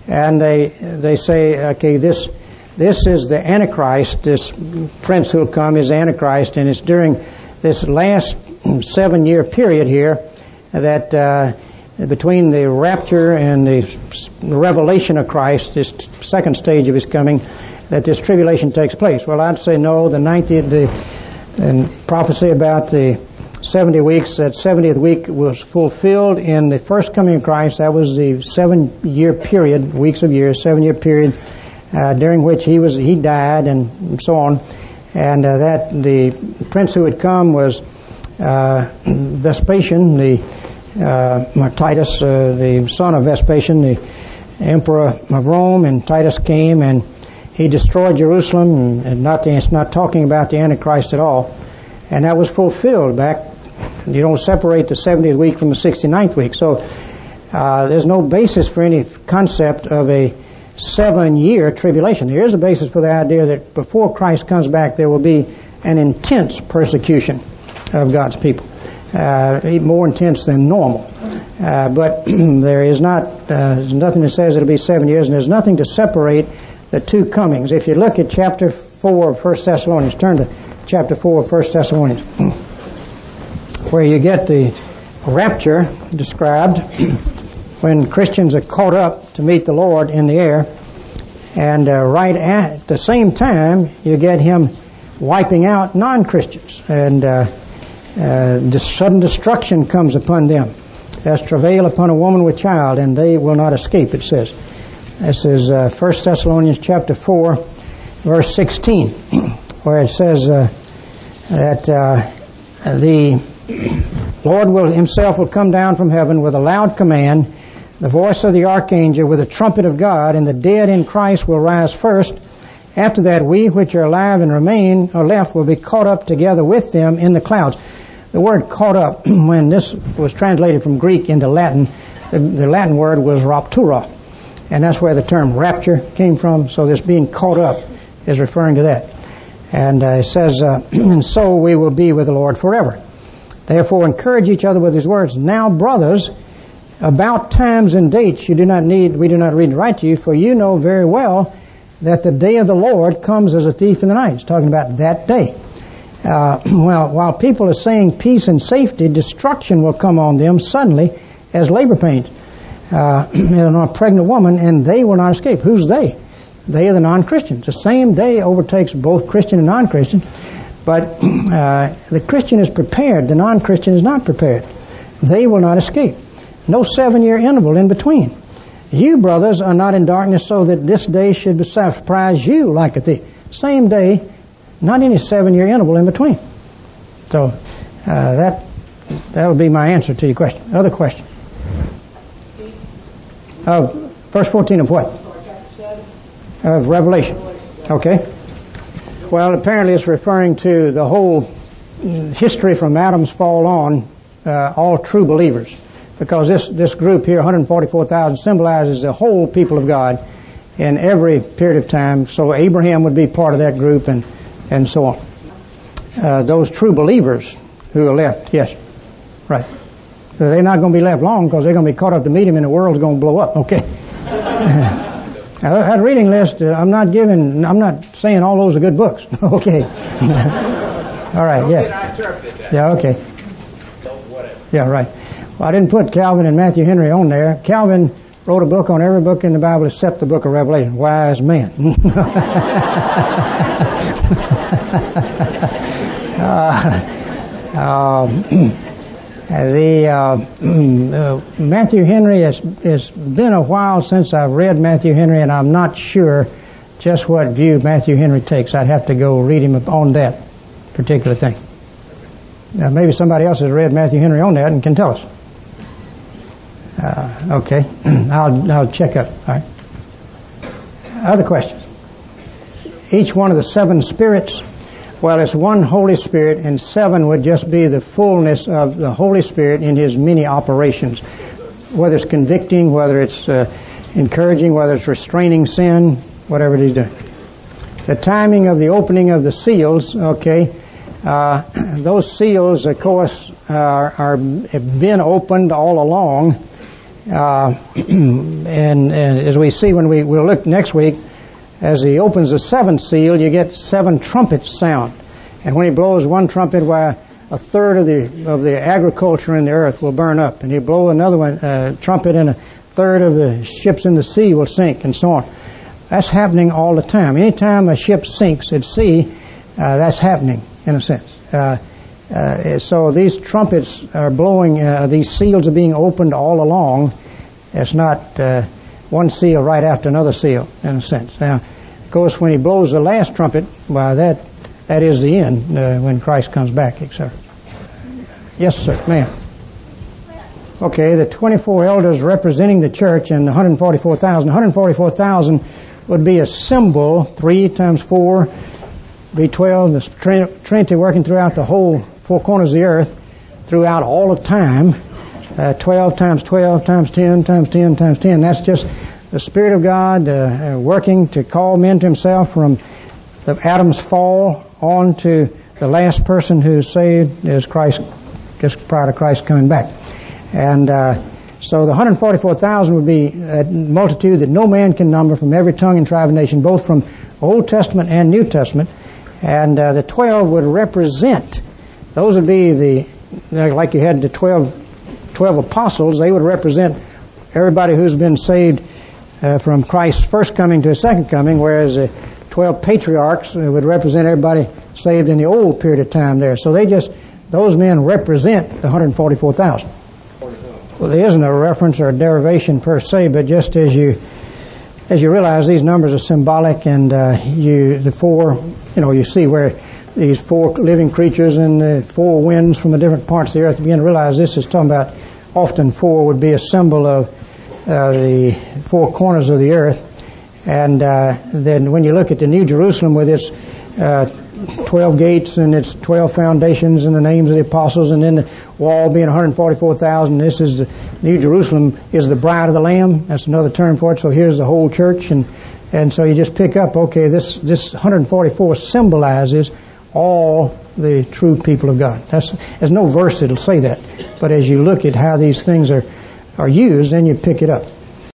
and they they say, okay, this this is the Antichrist. This prince who'll come is Antichrist, and it's during this last seven-year period here that. Uh, between the rapture and the revelation of Christ, this second stage of his coming, that this tribulation takes place. Well, I'd say no. The 90th, the and prophecy about the 70 weeks, that 70th week was fulfilled in the first coming of Christ. That was the seven-year period, weeks of years, seven-year period uh, during which he was he died and so on, and uh, that the prince who had come was uh, Vespasian, the uh, Titus, uh, the son of Vespasian, the emperor of Rome, and Titus came and he destroyed Jerusalem, and not the, it's not talking about the Antichrist at all. And that was fulfilled back. You don't separate the 70th week from the 69th week. So uh, there's no basis for any concept of a seven-year tribulation. There is a basis for the idea that before Christ comes back, there will be an intense persecution of God's people, uh, more intense than normal. Uh, but there is not, uh, nothing that says it'll be seven years, and there's nothing to separate the two comings. If you look at chapter 4 of 1 Thessalonians, turn to chapter 4 of 1 Thessalonians, where you get the rapture described when Christians are caught up to meet the Lord in the air. And uh, right at the same time, you get him wiping out non-Christians. And uh, uh, sudden destruction comes upon them as travail upon a woman with child, and they will not escape, it says. This is uh, 1 Thessalonians chapter 4, verse 16, where it says uh, that uh, the Lord will himself will come down from heaven with a loud command, the voice of the archangel with the trumpet of God, and the dead in Christ will rise first. After that, we which are alive and remain or left will be caught up together with them in the clouds. The word caught up, when this was translated from Greek into Latin, the, the Latin word was raptura. And that's where the term rapture came from. So this being caught up is referring to that. And uh, it says, uh, and so we will be with the Lord forever. Therefore encourage each other with these words. Now brothers, about times and dates you do not need, we do not read and write to you, for you know very well that the day of the Lord comes as a thief in the night. It's talking about that day. Uh, well, while people are saying peace and safety, destruction will come on them suddenly as labor pains uh, on a pregnant woman, and they will not escape. Who's they? They are the non-Christians. The same day overtakes both Christian and non-Christian, but uh, the Christian is prepared. The non-Christian is not prepared. They will not escape. No seven-year interval in between. You, brothers, are not in darkness so that this day should surprise you like a thief. Same day, not any seven-year interval in between. So uh, that that would be my answer to your question. Other question? Of verse 14 of what? Of Revelation. Okay. Well, apparently it's referring to the whole history from Adam's fall on, uh, all true believers. Because this, this group here, 144,000, symbolizes the whole people of God in every period of time. So Abraham would be part of that group and, and so on. Uh, those true believers who are left, yes. Right. So they're not going to be left long because they're going to be caught up to meet him and the world's going to blow up. Okay. now, that reading list, uh, I'm not giving, I'm not saying all those are good books. okay. all right, yeah. Yeah, okay. Yeah, right. Well, I didn't put Calvin and Matthew Henry on there. Calvin wrote a book on every book in the Bible except the book of Revelation. Wise men. uh, um, the uh, uh, Matthew Henry has it's been a while since I've read Matthew Henry, and I'm not sure just what view Matthew Henry takes. I'd have to go read him on that particular thing. Now, maybe somebody else has read Matthew Henry on that and can tell us. Uh, okay, I'll I'll check up. All right. Other questions? Each one of the seven spirits well, it's one Holy Spirit, and seven would just be the fullness of the Holy Spirit in His many operations. Whether it's convicting, whether it's uh, encouraging, whether it's restraining sin, whatever it is doing. The timing of the opening of the seals, okay, uh, those seals, of course, are, are, have been opened all along. Uh, and, and, as we see when we will look next week, as he opens the seventh seal, you get seven trumpets sound. And when he blows one trumpet, why a third of the of the agriculture in the earth will burn up, and he blow another one uh, trumpet, and a third of the ships in the sea will sink, and so on. That's happening all the time. Anytime a ship sinks at sea, uh, that's happening in a sense. Uh, uh so these trumpets are blowing; uh, these seals are being opened all along. It's not uh, one seal right after another seal, in a sense. Now, of course, when he blows the last trumpet, well, that that is the end uh, when Christ comes back, etc. Yes, sir, ma'am. Okay, the 24 elders representing the church and the 144,000. 144,000 would be a symbol, 3 times 4, be 12, the Trinity working throughout the whole four corners of the earth, throughout all of time uh, 12 times 12 times 10 times 10 times 10. That's just the Spirit of God uh, uh, working to call men to Himself from the Adam's fall on to the last person who's saved is Christ, just prior to Christ coming back. And uh, So the 144,000 would be a multitude that no man can number from every tongue and tribe and nation, both from Old Testament and New Testament. And uh, the 12 would represent, those would be the, like you had the 12, 12 apostles, they would represent everybody who's been saved uh, from Christ's first coming to his second coming, whereas the 12 patriarchs would represent everybody saved in the old period of time there. So they just, those men represent the 144,000. Well, there isn't a reference or a derivation per se, but just as you as you realize these numbers are symbolic, and uh, you the four, you know, you see where these four living creatures and the four winds from the different parts of the earth. Begin to realize this is talking about. Often, four would be a symbol of uh, the four corners of the earth, and uh, then when you look at the New Jerusalem with its uh, 12 gates and its 12 foundations and the names of the apostles and then the wall being 144,000. This is the New Jerusalem is the bride of the Lamb. That's another term for it. So here's the whole church and, and so you just pick up, okay, this, this 144 symbolizes all the true people of God. That's, there's no verse that'll say that. But as you look at how these things are, are used, then you pick it up.